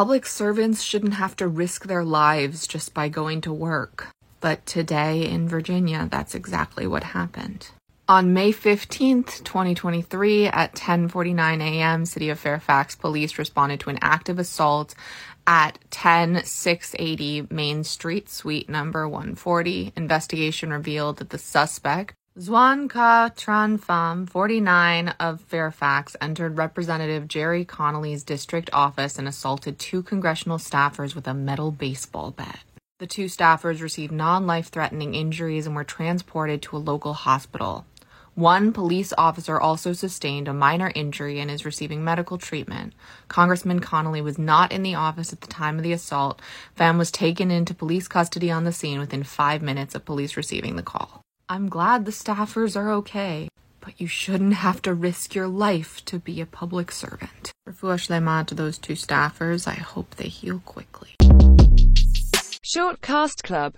Public servants shouldn't have to risk their lives just by going to work. But today in Virginia, that's exactly what happened. On May 15th, 2023 at 10:49 a.m., City of Fairfax police responded to an active assault at 10680 Main Street, suite number 140. Investigation revealed that the suspect Xuan Kha Tran Pham, 49 of Fairfax, entered Representative Gerry Connolly's district office and assaulted two congressional staffers with a metal baseball bat. The two staffers received non life threatening injuries and were transported to a local hospital. One police officer also sustained a minor injury and is receiving medical treatment. Congressman Connolly was not in the office at the time of the assault. Pham was taken into police custody on the scene within five minutes of police receiving the call. I'm glad the staffers are okay, but you shouldn't have to risk your life to be a public servant. Refuah Shlema to those two staffers. I hope they heal quickly. Short Cast Club